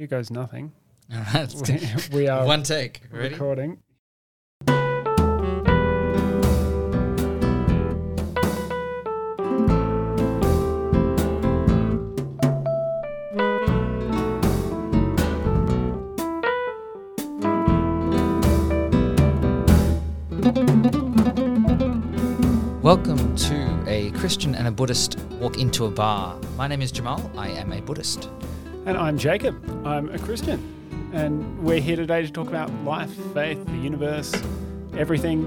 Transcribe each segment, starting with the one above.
Here goes nothing. All right, We, we are one take. Ready? recording. Welcome to a Christian and a Buddhist walk into a bar. My name is Jamal. I am a Buddhist. And I'm Jacob. I'm a Christian. And we're here today to talk about life, faith, the universe, everything.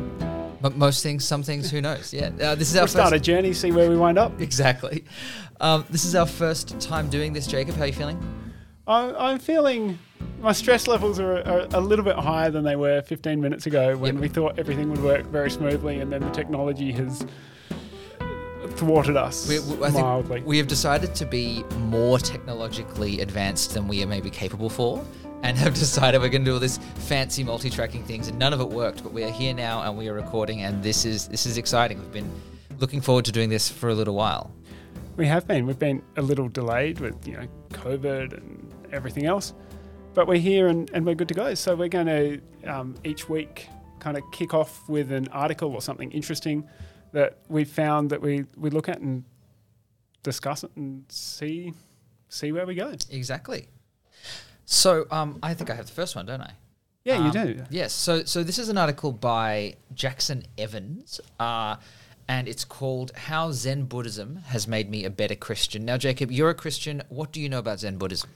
But most things, some things, who knows? Yeah, uh, this is our We'll start a journey, see where we wind up. Exactly. Um, this is our first time doing this. Jacob, how are you feeling? I, I'm feeling my stress levels are, are a little bit higher than they were 15 minutes ago when Yep. we thought everything would work very smoothly, and then the technology has thwarted us We, we- I think mildly. we have decided to be more technologically advanced than we are maybe capable for, and have decided we're going to do all this fancy multi-tracking things, and none of it worked. But we are here now, and we are recording, and this is this is exciting. We've been looking forward to doing this for a little while. We have been. We've been a little delayed with, you know, COVID and everything else. But we're here and, and we're good to go. So we're going to um, each week kind of kick off with an article or something interesting that we found that we, we look at and discuss it and see see where we go. Exactly. So um, I think I have the first one, don't I? Yeah, you Um, do. Yes. So so this is an article by Jackson Evans, uh, and it's called "How Zen Buddhism Has Made Me a Better Christian." Now, Jacob, you're a Christian. What do you know about Zen Buddhism?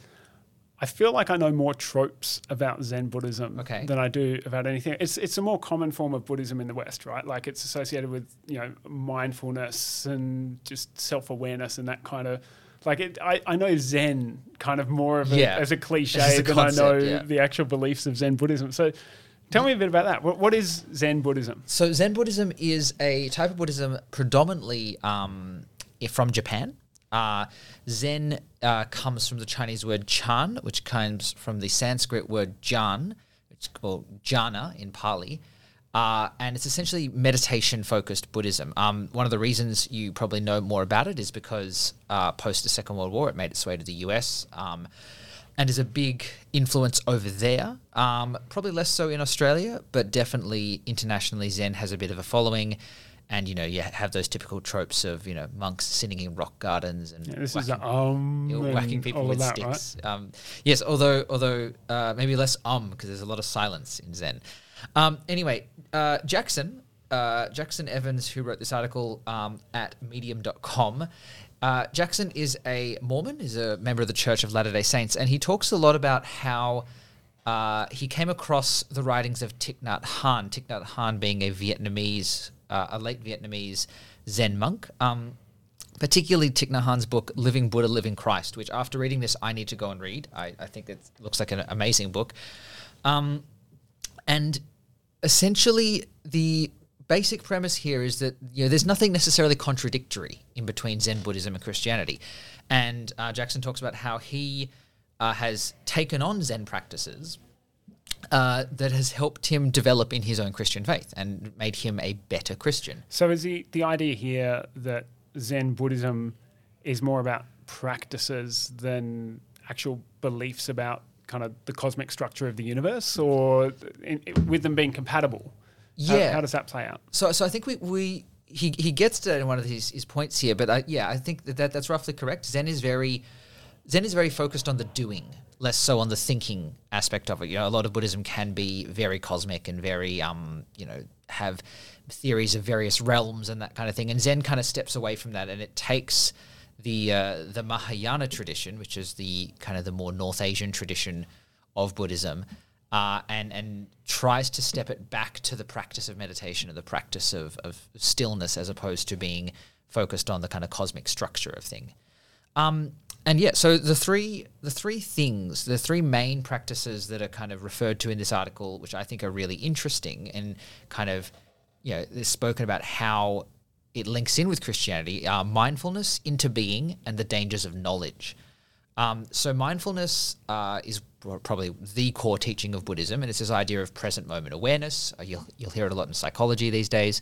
I feel like I know more tropes about Zen Buddhism Okay. than I do about anything. It's it's a more common form of Buddhism in the West, right? Like it's associated with you know mindfulness and just self awareness and that kind of like it. I, I know Zen kind of more of a, Yeah. as a cliche As a than I know yeah. the actual beliefs of Zen Buddhism. So tell me a bit about that. What, what is Zen Buddhism? So Zen Buddhism is a type of Buddhism predominantly um, from Japan. Uh, Zen uh, comes from the Chinese word chan, which comes from the Sanskrit word jan, which is called jhana in Pali. Uh, and it's essentially meditation focused Buddhism. Um, one of the reasons you probably know more about it is because uh, post the Second World War, it made its way to the US. Um, and is a big influence over there. Um, probably less so in Australia, but definitely internationally, Zen has a bit of a following. And you know, you have those typical tropes of you know monks sitting in rock gardens and Yeah, this is whacking, the um, you know, whacking people with that, right? sticks. Um, yes, although although uh, maybe less um because there's a lot of silence in Zen. Um, anyway, uh, Jackson uh, Jackson Evans, who wrote this article um, at Medium.com. Uh, Jackson is a Mormon, is a member of the Church of Latter Day Saints, and he talks a lot about how uh, he came across the writings of Thich Nhat Hanh. Thich Nhat Hanh being a Vietnamese, uh, a late Vietnamese Zen monk. Um, particularly Thich Nhat Hanh's book "Living Buddha, Living Christ," which after reading this, I need to go and read. I, I think it looks like an amazing book. Um, and essentially, the basic premise here is that you know there's nothing necessarily contradictory in between Zen Buddhism and Christianity. And uh, Jackson talks about how he uh, has taken on Zen practices uh, that has helped him develop in his own Christian faith and made him a better Christian. So is the the idea here that Zen Buddhism is more about practices than actual beliefs about kind of the cosmic structure of the universe, or in, with them being compatible? How- Yeah. How, does that play out? So, so I think we, we he, he gets to that in one of his, his points here, but I, yeah, I think that, that that's roughly correct. Zen is very Zen is very focused on the doing, less so on the thinking aspect of it. You know, a lot of Buddhism can be very cosmic and very um, you know, have theories of various realms and that kind of thing. And Zen kind of steps away from that, and it takes the uh, the Mahayana tradition, which is the kind of the more North Asian tradition of Buddhism, uh, and and tries to step it back to the practice of meditation and the practice of, of stillness as opposed to being focused on the kind of cosmic structure of thing. Um, and yeah, so the three the three things, the three main practices that are kind of referred to in this article, which I think are really interesting and kind of you know, they're spoken about how it links in with Christianity are mindfulness, interbeing, and the dangers of knowledge. Um, so mindfulness uh, is probably the core teaching of Buddhism, and it's this idea of present moment awareness. Uh, you'll you'll hear it a lot in psychology these days,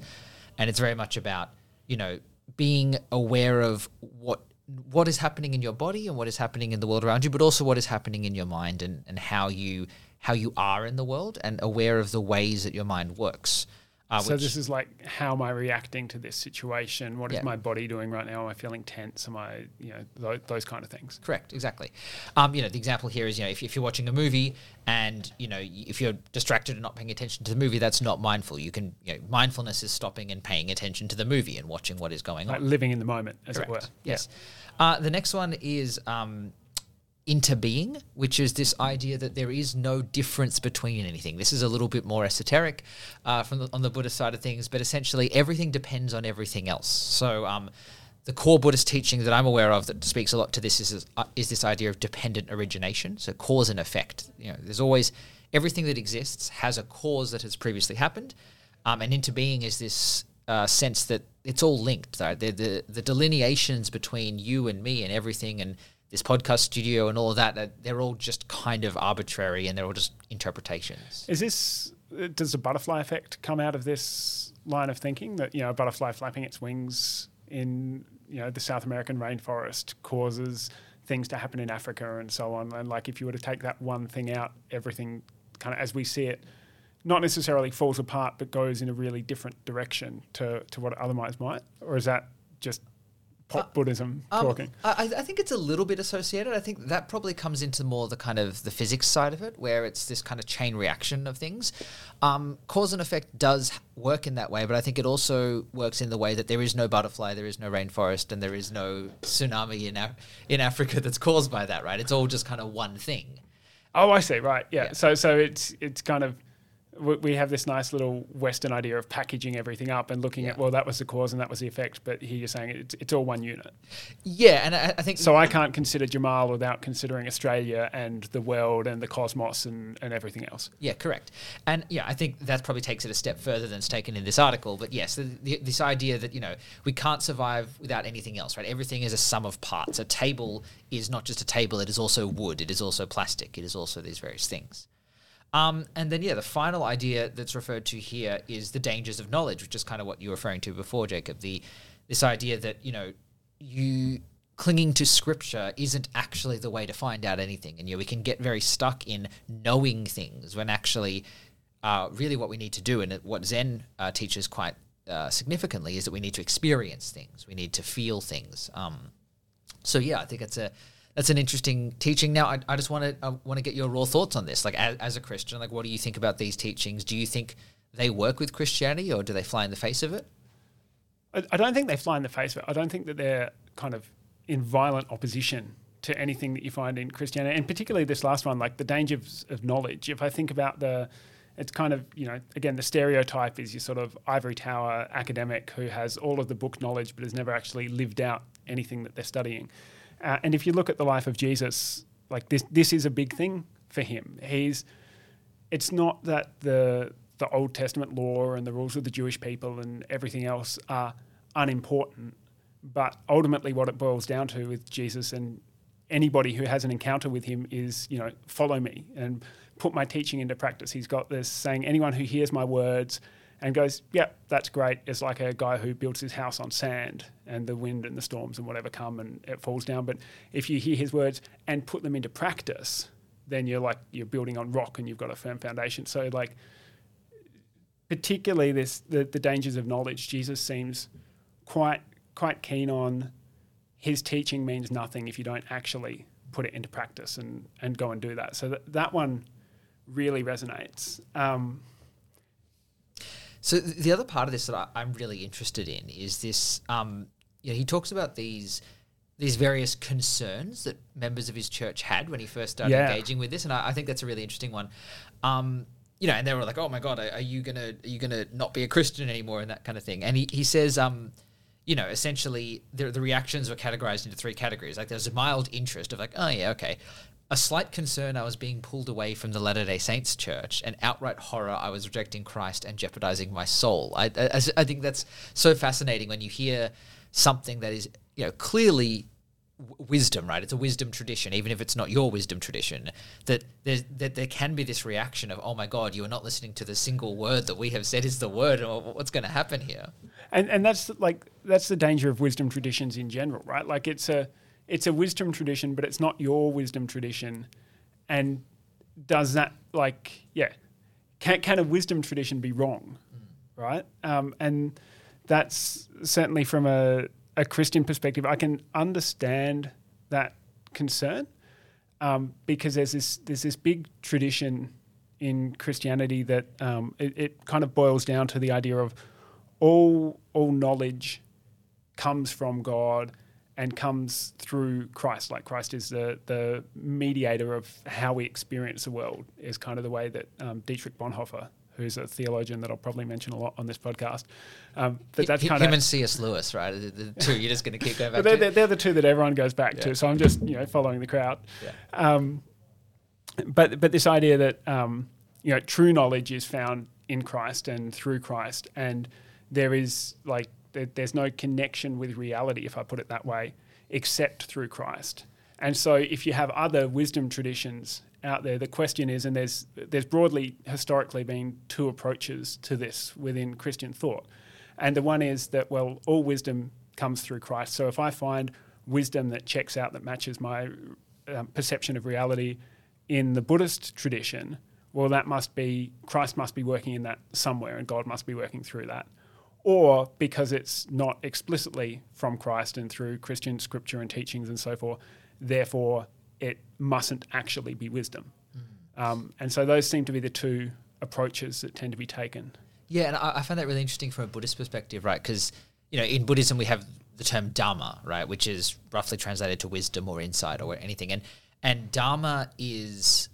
and it's very much about you know being aware of what what is happening in your body and what is happening in the world around you, but also what is happening in your mind and, and how you how you are in the world and aware of the ways that your mind works. Uh, so this is like how am I reacting to this situation? What is Yeah. my body doing right now? Am I feeling tense? Am I, you know, those, those kind of things. Correct, exactly. Um, you know, the example here is, you know, if, if you're watching a movie and, you know, if you're distracted and not paying attention to the movie, that's not mindful. You can, you know, mindfulness is stopping and paying attention to the movie and watching what is going Like on. living in the moment, as it were. Correct. Yes. Uh, the next one is um, interbeing, which is this idea that there is no difference between anything. This is a little bit more esoteric uh, from the, on the Buddhist side of things, but essentially everything depends on everything else. So. Um, the core Buddhist teaching that I'm aware of that speaks a lot to this is uh, is this idea of dependent origination, so cause and effect. You know, there's always everything that exists has a cause that has previously happened, um, and interbeing is this uh, sense that it's all linked. Though the, the the delineations between you and me and everything and this podcast studio and all of that, that they're all just kind of arbitrary and they're all just interpretations. Is this, does the butterfly effect come out of this line of thinking that, you know, a butterfly flapping its wings in, you know, the South American rainforest causes things to happen in Africa and so on? And like if you were to take that one thing out, everything kind of as we see it, not necessarily falls apart, but goes in a really different direction to, to what it otherwise might? Or is that just pop Buddhism Um, talking? I, I think it's a little bit associated. I think that probably comes into more the kind of the physics side of it, where it's this kind of chain reaction of things. Um, cause and effect does work in that way, but I think it also works in the way that there is no butterfly, there is no rainforest, and there is no tsunami in Af- in Africa that's caused by that. Right? It's all just kind of one thing. Oh, I see. Right. Yeah. Yeah. So so it's it's kind of we we have this nice little Western idea of packaging everything up and looking at well that was the cause and that was the effect, but here you're saying it's it's all one unit. Yeah, and I, I think So I can't consider Jamal without considering Australia and the world and the cosmos and, and everything else. Yeah, correct. And yeah, I think that probably takes it a step further than it's taken in this article. But yes, the, the, this idea that, you know, we can't survive without anything else, right? Everything is a sum of parts. A table is not just a table, it is also wood, it is also plastic, it is also these various things. Um, and then, yeah, the final idea that's referred to here is the dangers of knowledge, which is kind of what you were referring to before, Jacob. The this idea that you know you clinging to scripture isn't actually the way to find out anything, and know, we can get very stuck in knowing things when actually, uh, really, what we need to do, and what Zen uh, teaches quite uh, significantly, is that we need to experience things, we need to feel things. Um, so yeah, I think it's a that's an interesting teaching. Now, I, I just want to want to get your raw thoughts on this. Like, as, as a Christian, like, what do you think about these teachings? Do you think they work with Christianity, or do they fly in the face of it? I, I don't think they fly in the face of it. I don't think that they're kind of in violent opposition to anything that you find in Christianity, and particularly this last one, like the dangers of knowledge. If I think about the, it's kind of you know again the stereotype is your sort of ivory tower academic who has all of the book knowledge but has never actually lived out anything that they're studying. Uh, and if you look at the life of Jesus, like this, this is a big thing for him. He's it's not that the the Old Testament law and the rules of the Jewish people and everything else are unimportant, but ultimately what it boils down to with Jesus and anybody who has an encounter with him is, you know, follow me and put my teaching into practice. He's got this saying, anyone who hears my words and goes, yeah, that's great. It's like a guy who builds his house on sand and the wind and the storms and whatever come and it falls down. But if you hear his words and put them into practice, then you're like you're building on rock and you've got a firm foundation. So like particularly this the, the dangers of knowledge, Jesus seems quite quite keen on his teaching means nothing if you don't actually put it into practice and, and go and do that. So that, that one really resonates. Um, So the other part of this that I, I'm really interested in is this. Um, you know, he talks about these these various concerns that members of his church had when he first started Yeah. engaging with this, and I, I think that's a really interesting one. Um, you know, and they were like, "Oh my God, are, are you gonna are you gonna not be a Christian anymore?" and that kind of thing. And he he says, um, you know, essentially the the reactions were categorized into three categories. Like there's a mild interest of like, "Oh yeah, okay." A slight concern I was being pulled away from the Latter day Saints church, and outright horror I was rejecting Christ and jeopardizing my soul. I, I, I think that's so fascinating when you hear something that is, you know, clearly wisdom, right? It's a wisdom tradition, even if it's not your wisdom tradition. That that there can be this reaction of, oh my god, you are not listening to the single word that we have said is the word. Or what's going to happen here? and and that's like that's the danger of wisdom traditions in general, right? Like it's a it's a wisdom tradition, but it's not your wisdom tradition. And does that like yeah, can can a wisdom tradition be wrong, right? Um, and that's certainly from a a Christian perspective, I can understand that concern um, because there's this there's this big tradition in Christianity that um, it, it kind of boils down to the idea of all all knowledge comes from God and comes through Christ. Like Christ is the the mediator of how we experience the world. Is kind of the way that um, Dietrich Bonhoeffer, who's a theologian that I'll probably mention a lot on this podcast, um, but that's kind him of and C.S. Lewis, right? The, the two. You're just going to keep going back they're, to. they're, they're the two that everyone goes back Yeah. to. So I'm just you know following the crowd. Yeah. Um, but but this idea that um, you know true knowledge is found in Christ and through Christ, and there is like there, there's no connection with reality, if I put it that way, except through Christ. And so, if you have other wisdom traditions out there, the question is, and there's there's broadly historically been two approaches to this within Christian thought, and the one is that well, all wisdom comes through Christ. So if I find wisdom that checks out that matches my um, perception of reality in the Buddhist tradition, well, that must be Christ must be working in that somewhere, and God must be working through that. Or because it's not explicitly from Christ and through Christian scripture and teachings and so forth, therefore it mustn't actually be wisdom. Um, and so those seem to be the two approaches that tend to be taken. Yeah, and I, I find that really interesting from a Buddhist perspective, right? Because you know, in Buddhism we have the term dharma, right, which is roughly translated to wisdom or insight or anything, and and dharma is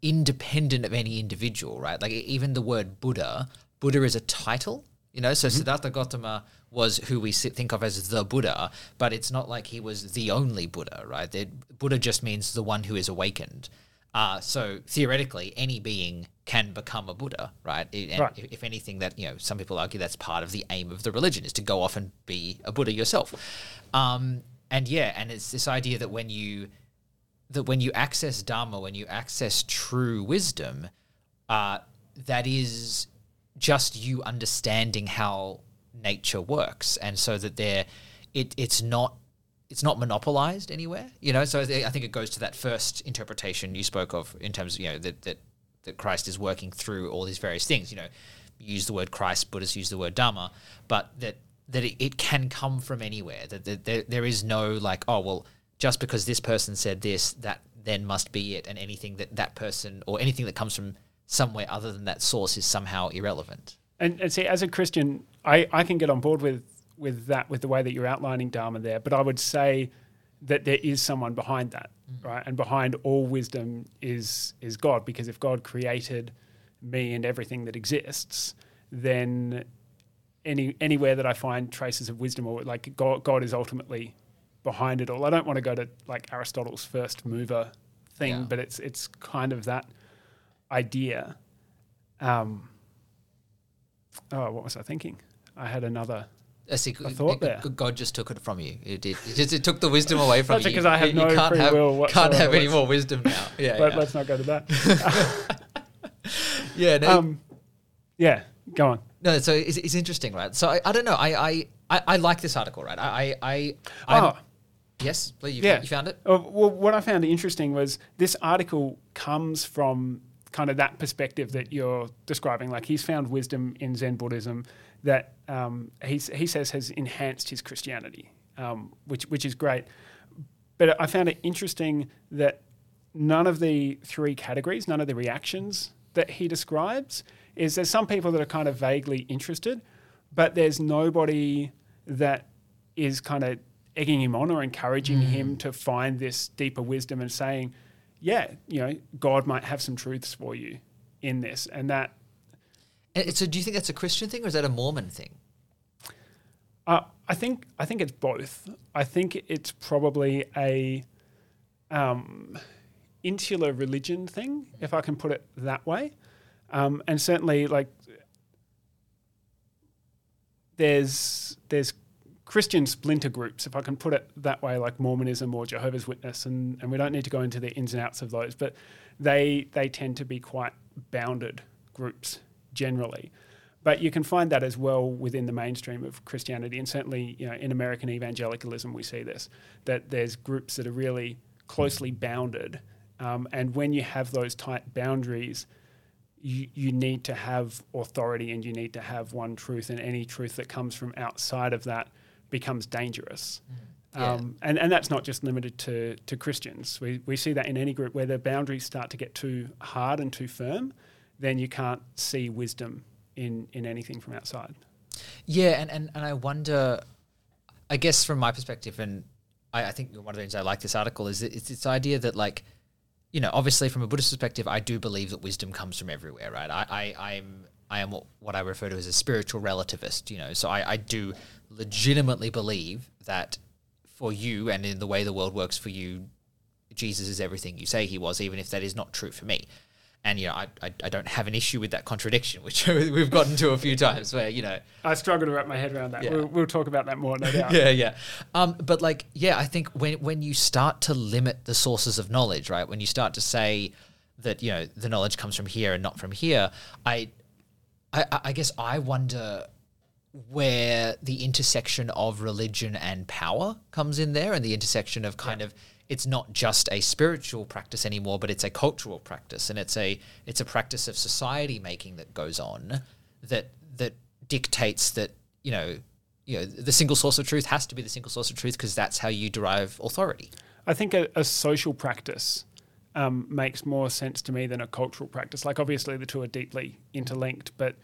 independent of any individual, right? Like even the word Buddha, Buddha is a title, you know. So Siddhartha Gautama was who we think of as the Buddha, but it's not like he was the only Buddha, right? The, Buddha just means the one who is awakened. Uh, so theoretically, any being can become a Buddha, right? And Right. if- if anything, that you know, some people argue that's part of the aim of the religion is to go off and be a Buddha yourself. Um, and yeah, and it's this idea that when you that when you access Dharma, when you access true wisdom, uh, that is just you understanding how nature works, and so that there, it it's not it's not monopolized anywhere, you know. So I think it goes to that first interpretation you spoke of in terms of you know that that that Christ is working through all these various things. You know, use the word Christ, Buddhists use the word Dharma, but that that it, it can come from anywhere. That, that there, there is no like, oh well, just because this person said this, that then must be it, and anything that that person or anything that comes from somewhere other than that source is somehow irrelevant. And, and see, as a Christian, I, I can get on board with, with that, with the way that you're outlining Dharma there. But I would say that there is someone behind that, mm. right? And behind all wisdom is is God, because if God created me and everything that exists, then any anywhere that I find traces of wisdom or like God, God is ultimately behind it all. I don't want to go to like Aristotle's first mover thing, Yeah. but it's it's kind of that idea. Um, oh, what was I thinking? I had another. I see. A thought there. God just took it from you. It did. It, just, it took the wisdom away from That's you. because I have you, no you can't free have, will Can't have any more wisdom now. Yeah, Let, yeah. Let's not go to that. yeah no, um, yeah, go on. no. So it's, it's interesting, right? So I, I don't know. I, I I I like this article, right? I I I Oh. yes. Please, you, Yeah. you found it. Uh, well, what I found interesting was this article comes from kind of that perspective that you're describing. Like he's found wisdom in Zen Buddhism that um, he says has enhanced his Christianity, um, which which is great. But I found it interesting that none of the three categories, none of the reactions that he describes, is there's some people that are kind of vaguely interested, but there's nobody that is kind of egging him on or encouraging him to find this deeper wisdom and saying, yeah, you know, God might have some truths for you in this. And that, And so, do you think that's a Christian thing or is that a Mormon thing? uh, I think, I think it's both. I think it's probably a um, insular religion thing, if I can put it that way. Um, and certainly, like, there's there's Christian splinter groups, if I can put it that way, like Mormonism or Jehovah's Witness, and, and we don't need to go into the ins and outs of those, but they they tend to be quite bounded groups generally. But you can find that as well within the mainstream of Christianity, and certainly you know in American evangelicalism we see this that there's groups that are really closely bounded, um, and when you have those tight boundaries, you, you need to have authority and you need to have one truth, and any truth that comes from outside of that becomes dangerous. Mm. Yeah. Um, and, and that's not just limited to, to Christians. We, we see that in any group where the boundaries start to get too hard and too firm, then you can't see wisdom in, in anything from outside. Yeah, and, and, and I wonder, I guess from my perspective, and I, I think one of the things I like this article is that it's this idea that like, you know, obviously from a Buddhist perspective, I do believe that wisdom comes from everywhere, right? I, I I'm I am what, what I refer to as a spiritual relativist, you know. So I, I do legitimately believe that for you and in the way the world works for you, Jesus is everything you say he was, even if that is not true for me. And you know, I, I, I don't have an issue with that contradiction, which we've gotten to a few times, where you know, I struggle to wrap my head around that. Yeah. We'll, we'll talk about that more, no doubt. yeah, yeah. Um, but like, yeah, I think when when you start to limit the sources of knowledge, right? When you start to say that you know the knowledge comes from here and not from here, I, I, I guess I wonder where the intersection of religion and power comes in there, and the intersection of kind of it's not just a spiritual practice anymore, but it's a cultural practice, and it's a it's a practice of society making that goes on that that dictates that you know you know the single source of truth has to be the single source of truth because that's how you derive authority. I think a, a social practice um, makes more sense to me than a cultural practice. Like, obviously, the two are deeply interlinked, but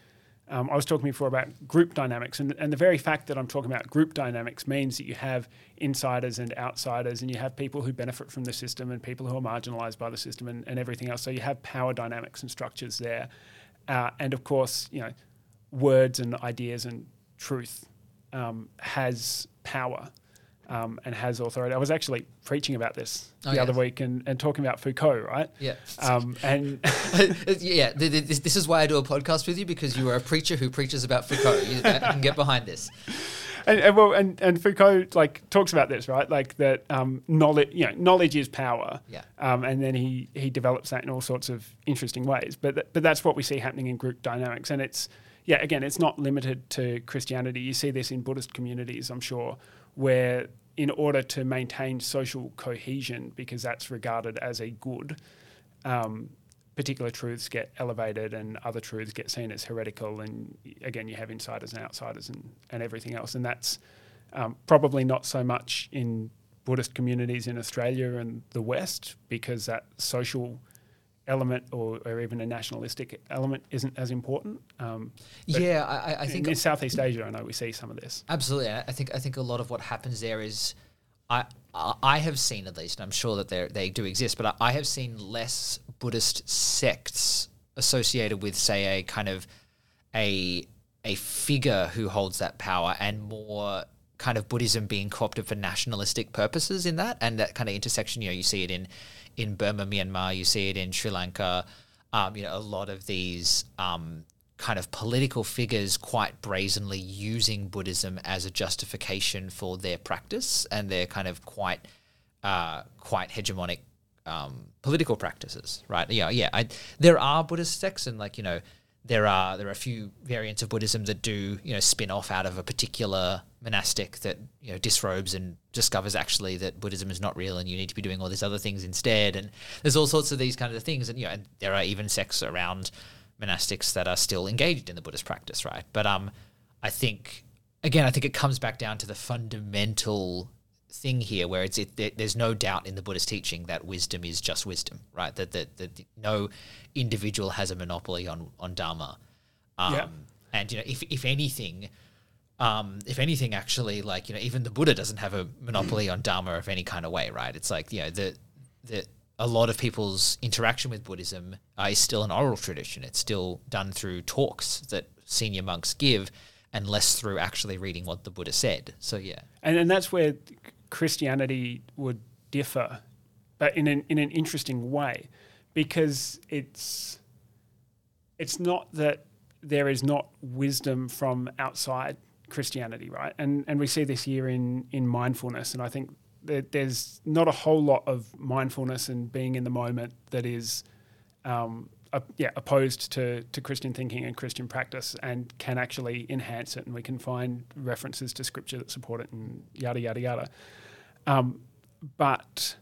um, I was talking before about group dynamics, and, and the very fact that I'm talking about group dynamics means that you have insiders and outsiders, and you have people who benefit from the system and people who are marginalized by the system and, and everything else. So you have power dynamics and structures there. Uh, and of course, you know, words and ideas and truth um, has power um, and has authority. I was actually preaching about this Oh, the yeah. other week and, and talking about Foucault, right? Yeah. Um, and yeah, th- th- this, this is why I do a podcast with you because you are a preacher who preaches about Foucault. You can get behind this. and, and well, and, and Foucault like talks about this, right? Like that um, knowledge, you know, knowledge is power. Yeah. Um, and then he he develops that in all sorts of interesting ways. But th- but that's what we see happening in group dynamics, and it's yeah, again, it's not limited to Christianity. You see this in Buddhist communities, I'm sure, where in order to maintain social cohesion, because that's regarded as a good, um, particular truths get elevated and other truths get seen as heretical. And again, you have insiders and outsiders and, and everything else. And that's um, probably not so much in Buddhist communities in Australia and the West because that social element or, or even a nationalistic element isn't as important. Um, Yeah, I, I- think in Southeast Asia, I know we see some of this. Absolutely, I think I think a lot of what happens there is, I I I have seen at least, and I'm sure that they they do exist, but I, I have seen less Buddhist sects associated with, say, a kind of a a figure who holds that power, and more kind of Buddhism being co-opted for nationalistic purposes in that, and that kind of intersection. You know, you see it in in Burma, Myanmar, you see it in Sri Lanka. Um, you know, a lot of these um, kind of political figures quite brazenly using Buddhism as a justification for their practice and their kind of quite uh, quite hegemonic um, political practices, right? Yeah, yeah. I, there are Buddhist sects, and like you know, there are there are a few variants of Buddhism that do you know spin off out of a particular monastic that you know disrobes and discovers actually that Buddhism is not real and you need to be doing all these other things instead. And there's all sorts of these kind of things, and you know, and there are even sects around monastics that are still engaged in the Buddhist practice, right? But um, I think again, I think it comes back down to the fundamental thing here, where it's it, there, there's no doubt in the Buddhist teaching that wisdom is just wisdom, right? That that, that no individual has a monopoly on on dharma, um, Yeah. and you know, if if anything. Um, if anything, actually, like you know, even the Buddha doesn't have a monopoly on dharma of any kind of way, right? It's like you know, the the a lot of people's interaction with Buddhism uh, is still an oral tradition. It's still done through talks that senior monks give, and less through actually reading what the Buddha said. So yeah, And, and that's where Christianity would differ, but in an, in an interesting way, because it's it's not that there is not wisdom from outside Christianity, right? And and we see this here in in mindfulness, and I think that there's not a whole lot of mindfulness and being in the moment that is, um, uh, yeah, opposed to to Christian thinking and Christian practice, and can actually enhance it. And we can find references to scripture that support it, and yada yada yada. Um, but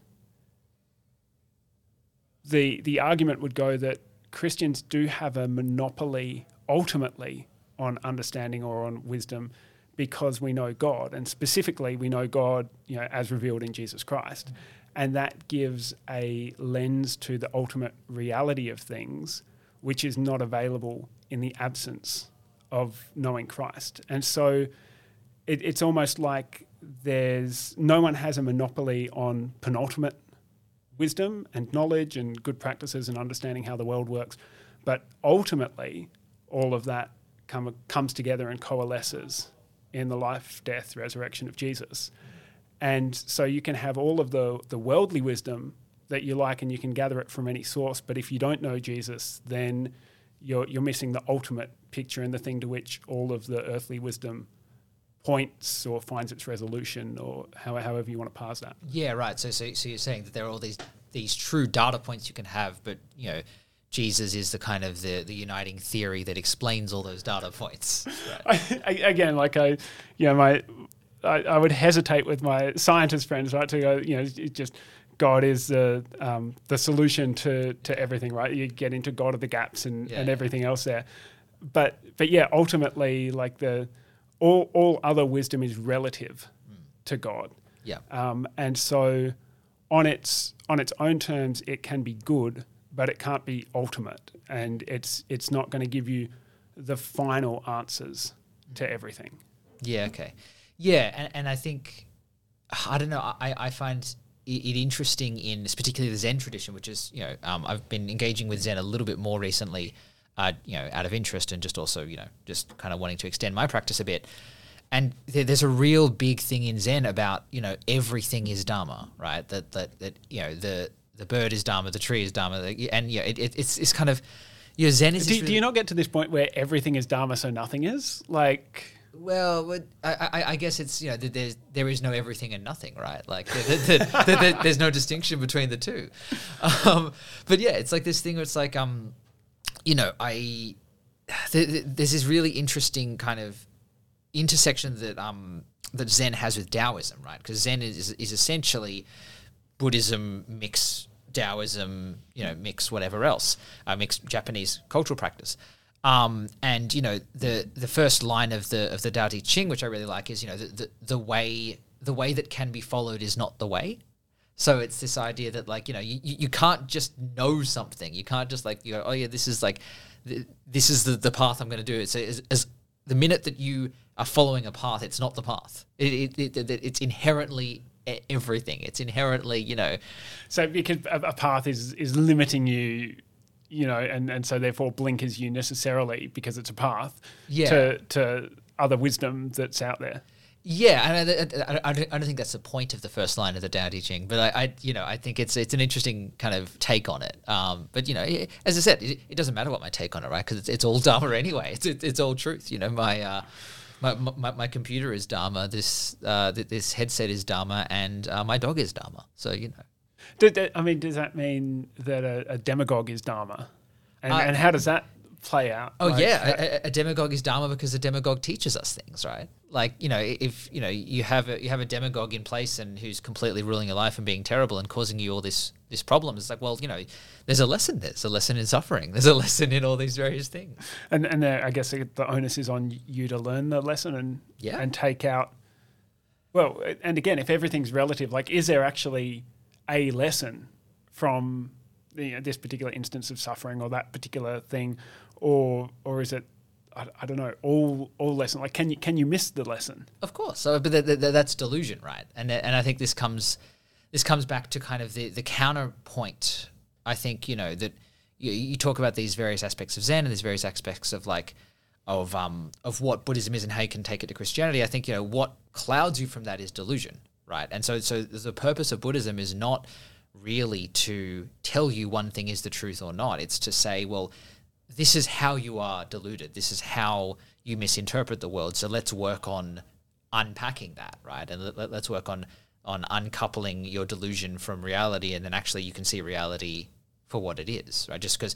the the argument would go that Christians do have a monopoly ultimately on understanding or on wisdom because we know God and specifically we know God you know as revealed in Jesus Christ. And that gives a lens to the ultimate reality of things which is not available in the absence of knowing Christ. And so it, it's almost like there's no one has a monopoly on penultimate wisdom and knowledge and good practices and understanding how the world works. But ultimately, all of that come, comes together and coalesces in the life, death, resurrection of Jesus. And so you can have all of the, the worldly wisdom that you like and you can gather it from any source. But if you don't know Jesus, then you're, you're missing the ultimate picture and the thing to which all of the earthly wisdom points or finds its resolution or how, however you want to parse that. Yeah, right. So, so, so you're saying that there are all these these true data points you can have, but you know, Jesus is the kind of the, the uniting theory that explains all those data points. Right. I, again, like I, you know, my I, I, would hesitate with my scientist friends, right, to go, you know, just God is the um, the solution to to everything, right? You get into God of the gaps and, yeah, and everything else there, but but yeah, ultimately, like the all, all other wisdom is relative mm. to God. Yeah. Um, and so on its on its own terms, it can be good, but it can't be ultimate, and it's it's not going to give you the final answers to everything. Yeah. Okay. Yeah, and, and I think I don't know. I, I find it, interesting in particularly the Zen tradition, which is you know um, I've been engaging with Zen a little bit more recently uh, you know, out of interest and just also, you know, just kind of wanting to extend my practice a bit. And there's a real big thing in Zen about, you know, everything is Dharma, right? That, that, that you know, the, the bird is Dharma, the tree is Dharma. And, yeah, it, it, it's, it's kind of, you know, Zen is. Do, really do you not get to this point where everything is Dharma, so nothing is? Like. Well, I, I, I, guess it's you know there's there is no everything and nothing, right? Like the, the, the, there's no distinction between the two. Um, but yeah, it's like this thing where it's like um, you know, I there's this really interesting kind of intersection that um that Zen has with Taoism, right? Because Zen is is essentially Buddhism mix Taoism, you know, mix whatever else, uh, mix Japanese cultural practice. Um, and you know the the first line of the of the Tao Te Ching, which I really like, is you know the, the the way the way that can be followed is not the way. So it's this idea that like you know you, you can't just know something. You can't just like you go oh yeah this is like this is the, the path I'm going to do. It's as, as the minute that you are following a path, it's not the path. It, it, it, it's inherently everything. It's inherently you know. So because a, a path is is limiting you you know, and, and so therefore blinkers you necessarily because it's a path yeah. to to other wisdom that's out there. Yeah, and I, I, I, don't, I, don't, think that's the point of the first line of the Tao Te Ching, but I, I, you know, I think it's it's an interesting kind of take on it. Um, but you know, as I said, it, it, doesn't matter what my take on it, right? Because it's, it's all Dharma anyway. It's it, it's all truth. You know, my, uh, my, my my computer is Dharma. This uh, this headset is Dharma, and uh, my dog is Dharma. So you know. I mean, does that mean that a, a demagogue is Dharma? And, uh, and how does that play out. Oh like, yeah, a, a, demagogue is dharma because a demagogue teaches us things, right? Like you know, if you know you have a you have a demagogue in place and who's completely ruling your life and being terrible and causing you all this this problem, it's like well, you know, there's a lesson. There. There's a lesson in suffering. There's a lesson in all these various things. And and uh, I guess the onus is on you to learn the lesson and yeah. and take out. Well, and again, if everything's relative, like is there actually a lesson from you know, this particular instance of suffering or that particular thing, or or is it I, I, don't know all all lesson like can you can you miss the lesson? Of course. So but that's delusion right? And and i think this comes this comes back to kind of the the counterpoint i think you know that you, you talk about these various aspects of zen and these various aspects of like of um of what buddhism is and how you can take it to christianity. I think you know what clouds you from that is delusion right? And so so the purpose of buddhism is not really to tell you one thing is the truth or not. It's to say well this is how you are deluded. This is how you misinterpret the world. So let's work on unpacking that, right? And let, let's work on on uncoupling your delusion from reality, and then actually you can see reality for what it is, right? Just because,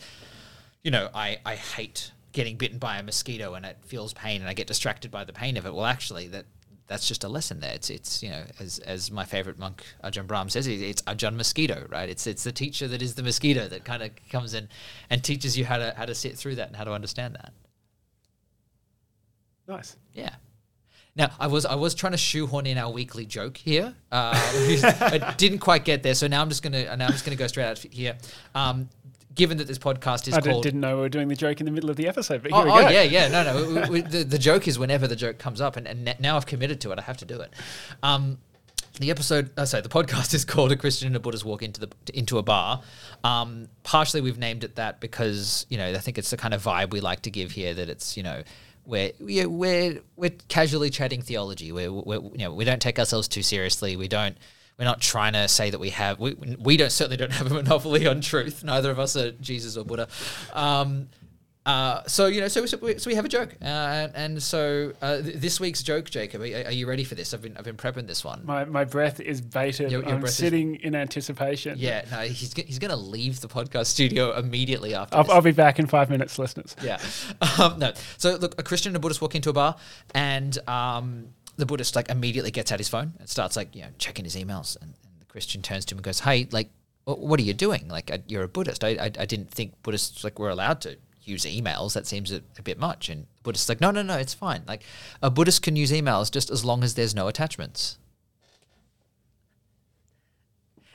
you know, I I hate getting bitten by a mosquito and it feels pain and I get distracted by the pain of it. Well, actually, that that's just a lesson there. It's it's you know as as my favorite monk Ajahn Brahm says, it's Ajahn Mosquito, right? It's it's the teacher that is the mosquito that kind of comes in and teaches you how to how to sit through that and how to understand that. Nice. Yeah. Now I was I was trying to shoehorn in our weekly joke here. Uh, I didn't quite get there, so now I'm just gonna now I'm just gonna go straight out here. Um, given that this podcast is I called, didn't know we were doing the joke in the middle of the episode, but oh, here we oh, yeah, yeah, no, no. we- we- the, the joke is whenever the joke comes up, and, and now I've committed to it. I have to do it. Um, the episode, uh, sorry, the podcast is called "A Christian and a Buddhist Walk into the into a Bar." Um, partially, we've named it that because you know I think it's the kind of vibe we like to give here. That it's you know we're we're we're, we're casually chatting theology. We're, we're you know we don't take ourselves too seriously. We don't. We're not trying to say that we have. We, we don't certainly don't have a monopoly on truth. Neither of us are Jesus or Buddha. Um, uh, so you know, so, so, we, so we have a joke, uh, and, and so uh, th- this week's joke, Jacob. Are, are you ready for this? I've been I've been prepping this one. My, my breath is bated. Your- your I'm breath is- sitting in anticipation. Yeah, no, he's he's gonna leave the podcast studio immediately after. I'll, this. I'll be back in five minutes, listeners. Yeah. Um, no. So look, a Christian and a Buddhist walk into a bar, and um, the Buddhist like immediately gets out his phone and starts like you know checking his emails, and, and the Christian turns to him and goes, "Hey, like, wh- what are you doing? Like, I, you're a Buddhist. I, I I didn't think Buddhists like were allowed to." Use emails that seems a, a bit much, and the Buddhist's like, no, no, no, it's fine. Like, a Buddhist can use emails just as long as there's no attachments.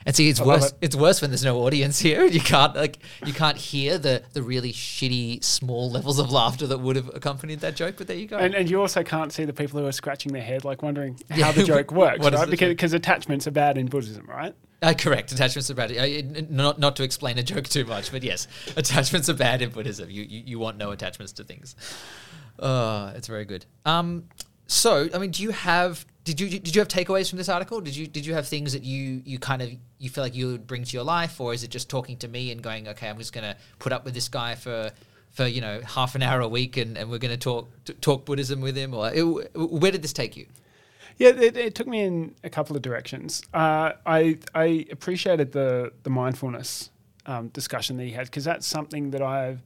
And see, it's I worse. it. It's worse when there's no audience here. You can't like you can't hear the the really shitty small levels of laughter that would have accompanied that joke. But there you go. And, and you also can't see the people who are scratching their head, like wondering Yeah. how the joke works, right? Because because attachments are bad in Buddhism, right? Uh, correct. Attachments are bad. Uh, not not to explain a joke too much, but yes, attachments are bad in Buddhism. You you, you want no attachments to things. Uh, it's very good. Um, so I mean, do you have did you did you have takeaways from this article? Did you did you have things that you you kind of you feel like you would bring to your life, or is it just talking to me and going, okay, I'm just gonna put up with this guy for for you know half an hour a week, and, and we're gonna talk talk Buddhism with him, or it, where did this take you? Yeah, it, it took me in a couple of directions. Uh, I I appreciated the the mindfulness um, discussion that he had because that's something that I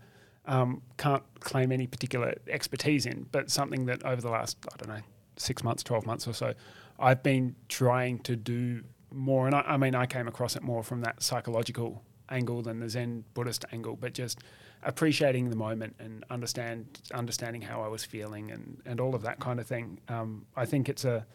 um, can't claim any particular expertise in, but something that over the last I don't know six months, twelve months or so, I've been trying to do more. And I, I mean, I came across it more from that psychological angle than the Zen Buddhist angle, but just appreciating the moment and understand understanding how I was feeling and, and all of that kind of thing. Um, I think it's a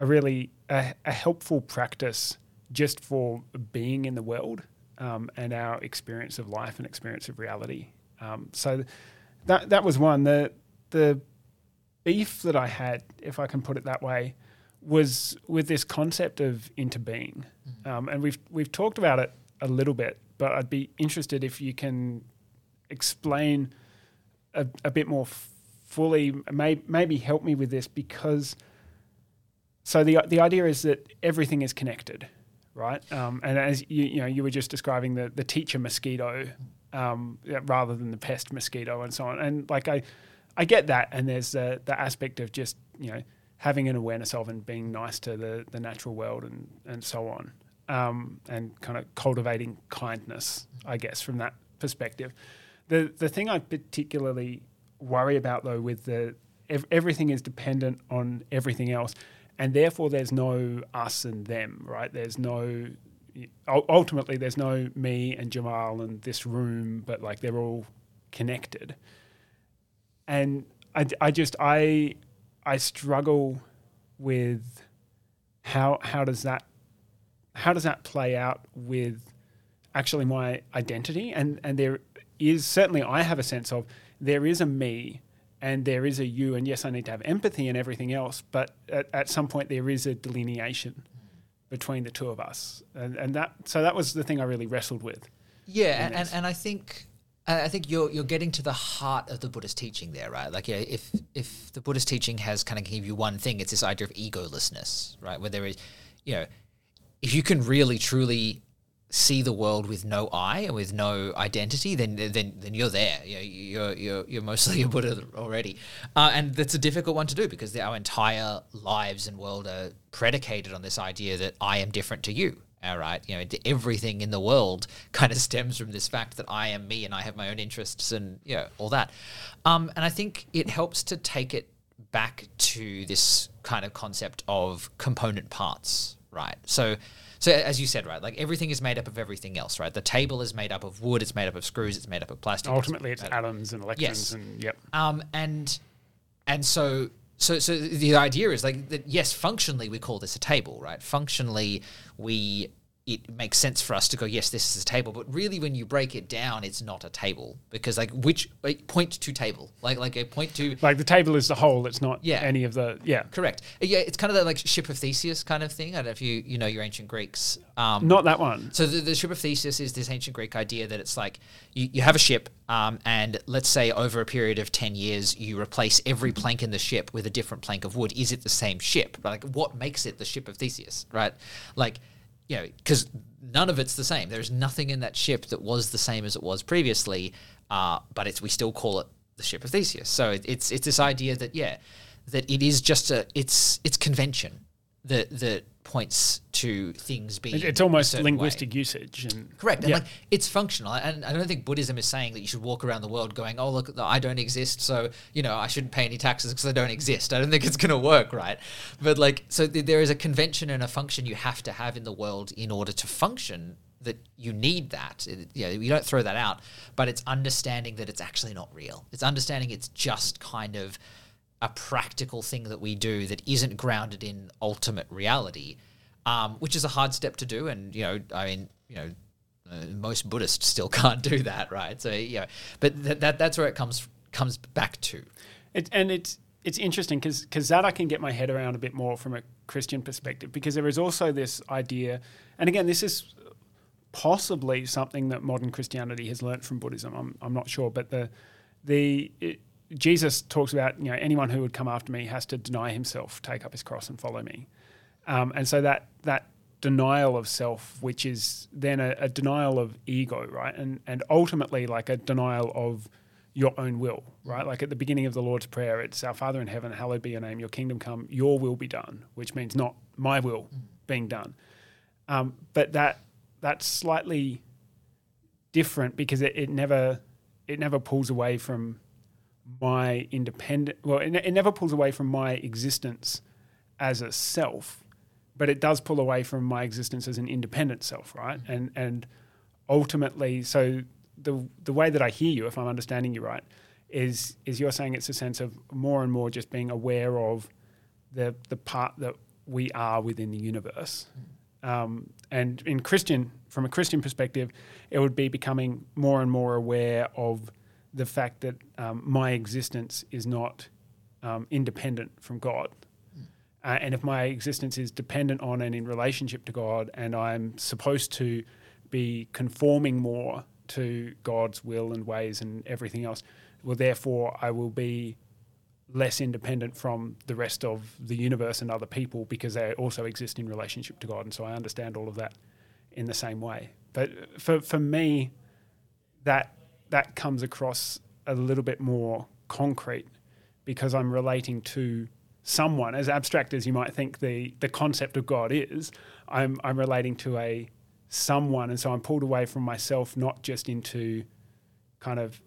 a really a, a helpful practice just for being in the world um, and our experience of life and experience of reality. Um, so that that was one. The the beef that I had, if I can put it that way, was with this concept of interbeing, um, and we've we've talked about it a little bit, but I'd be interested if you can explain a, a bit more f- fully. May, maybe help me with this because so the the idea is that everything is connected, right? Um, and as you you know you were just describing the the teacher mosquito um, rather than the pest mosquito and so on. And like I I get that, and there's the the aspect of just you know having an awareness of and being nice to the the natural world and and so on, um, and kind of cultivating kindness, I guess, from that perspective. The the thing I particularly worry about though with the ev- everything is dependent on everything else, and therefore there's no us and them, right? There's no ultimately there's no me and Jamal and this room, but like they're all connected. And I, I just I I struggle with how how does that how does that play out with actually my identity and and there is certainly I have a sense of there is a me and there is a you and yes I need to have empathy and everything else but at, at some point there is a delineation between the two of us and and that so that was the thing I really wrestled with Yeah, and, and, I think I I think you're you're getting to the heart of the Buddhist teaching there, right? Like, yeah, if if the Buddhist teaching has kind of give you one thing, it's this idea of egolessness, right? Where there is, you know, if you can really truly see the world with no eye and with no identity, then then then you're there. You're you're you're, mostly a Buddha already, uh, and that's a difficult one to do because our entire lives and world are predicated on this idea that I am different to you. All right, you know, everything in the world kind of stems from this fact that I am me and I have my own interests and you know all that. Um, and I think it helps to take it back to this kind of concept of component parts, right? So so as you said, right, like everything is made up of everything else, right? The table is made up of wood, it's made up of screws, it's made up of plastic. Ultimately, it's, it's atoms and electrons, yes. and yep. Um, and and so so so the idea is like that. Yes, functionally we call this a table, right? Functionally, we it makes sense for us to go, yes, this is a table. But really, when you break it down, it's not a table because, like, which like, point to table, like, like a point to like the table is the whole. It's not Yeah. any of the yeah. correct. Yeah, it's kind of the like ship of Theseus kind of thing. I don't know if you you know your ancient Greeks. Um, Not that one. so the, the ship of Theseus is this ancient Greek idea that it's like you, you have a ship, um, and let's say over a period of ten years, you replace every plank in the ship with a different plank of wood. Is it the same ship? Like, what makes it the ship of Theseus, right? Like, you know, because none of it's the same. There's nothing in that ship that was the same as it was previously, uh, but it's we still call it the ship of Theseus. So it, it's it's this idea that yeah, that it is just a it's it's convention that that points to things being It- It's almost certain way. linguistic usage and Correct. And Yeah. like it's functional. And I don't think Buddhism is saying that you should walk around the world going, oh, look, I don't exist. So, you know, I shouldn't pay any taxes because I don't exist. I don't think it's going to work, right? But like, so th- there is a convention and a function you have to have in the world in order to function that you need that. It, you know, you don't throw that out, but it's understanding that it's actually not real. It's understanding it's just kind of a practical thing that we do that isn't grounded in ultimate reality, um, which is a hard step to do. And you know, I mean, you know, uh, most Buddhists still can't do that, right? So you know, but th- that that's where it comes comes back to. It, and it's it's interesting because because that I can get my head around a bit more from a Christian perspective because there is also this idea, and again, this is possibly something that modern Christianity has learnt from Buddhism. I'm, I'm not sure, but the the it, Jesus talks about you know anyone who would come after me has to deny himself, take up his cross, and follow me. Um, and so that that denial of self, which is then a, a denial of ego, right, and and ultimately like a denial of your own will, right? Like at the beginning of the Lord's Prayer, it's Our Father in heaven, hallowed be your name, your kingdom come, your will be done, which means not my will being done. Um, but that that's slightly different because it, it never it never pulls away from my independent well it, it never pulls away from my existence as a self but it does pull away from my existence as an independent self right? And and ultimately so the the way that I hear you if I'm understanding you right is is you're saying it's a sense of more and more just being aware of the the part that we are within the universe. Um, and in Christian, from a Christian perspective, it would be becoming more and more aware of the fact that um, my existence is not um, independent from God. Uh, and if my existence is dependent on and in relationship to God, and I'm supposed to be conforming more to God's will and ways and everything else, well, therefore, I will be less independent from the rest of the universe and other people because they also exist in relationship to God. And so I understand all of that in the same way. But for, for me, that that comes across a little bit more concrete because I'm relating to someone, as abstract as you might think the, the concept of God is, I'm, I'm relating to a someone. And so I'm pulled away from myself, not just into kind of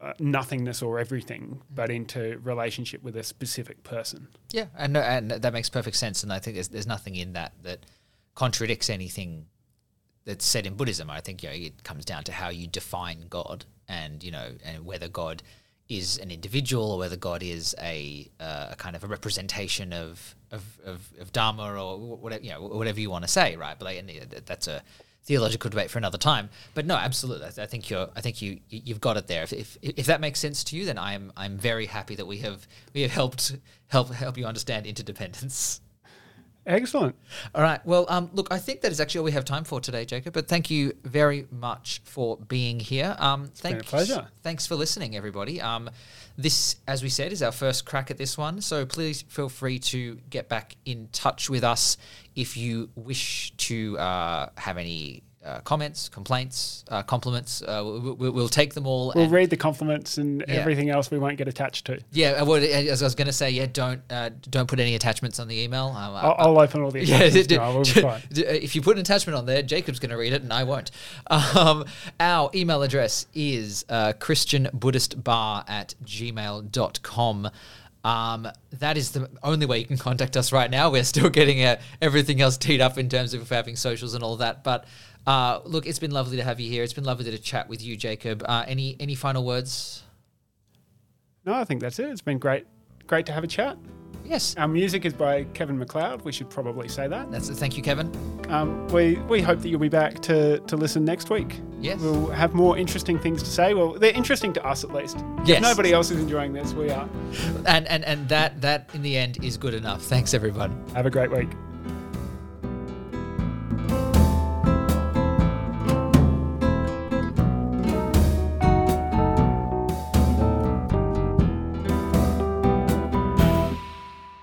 uh, nothingness or everything, but into relationship with a specific person. Yeah, and and that makes perfect sense. And I think there's there's nothing in that that contradicts anything that's said in Buddhism. I think you know it comes down to how you define God, and you know, and whether God is an individual or whether God is a, uh, a kind of a representation of of, of, of Dharma or whatever you know whatever you want to say, right? But like, that's a theological debate for another time. But no, absolutely, I, th- I think you're I think you- you've got it there. If, if if that makes sense to you, then I'm I'm very happy that we have we have helped help help you understand interdependence. Excellent. All right. Well, um, look, I think that is actually all we have time for today, Jacob. But thank you very much for being here. Um, been thanks, pleasure. Thanks for listening, everybody. Um, this, as we said, is our first crack at this one. So please feel free to get back in touch with us if you wish to uh, have any uh, comments, complaints, uh, compliments. Uh, we, we'll take them all. We'll and- read the compliments and Yeah. everything else we won't get attached to. yeah, uh, what- as I was going to say, yeah, don't uh, don't put any attachments on the email. Um, I'll, I'll open all the yeah, attachments d- now. We'll be fine. d- if you put an attachment on there, Jacob's going to read it and I won't. Um, our email address is uh, christianbuddhistbar at gmail.com. Um, that is the only way you can contact us right now. We're still getting uh, everything else teed up in terms of having socials and all that. But uh, look, it's been lovely to have you here. It's been lovely to chat with you, Jacob. Uh, any any final words? No, I think that's it. It's been great. Great to have a chat. Yes. Our music is by Kevin MacLeod. We should probably say that. That's thank you, Kevin. Um, we we hope that you'll be back to to listen next week. Yes. We'll have more interesting things to say. Well, they're interesting to us at least. If Yes. nobody else is enjoying this, we are. And and and that that in the end is good enough. Thanks, everyone. Have a great week.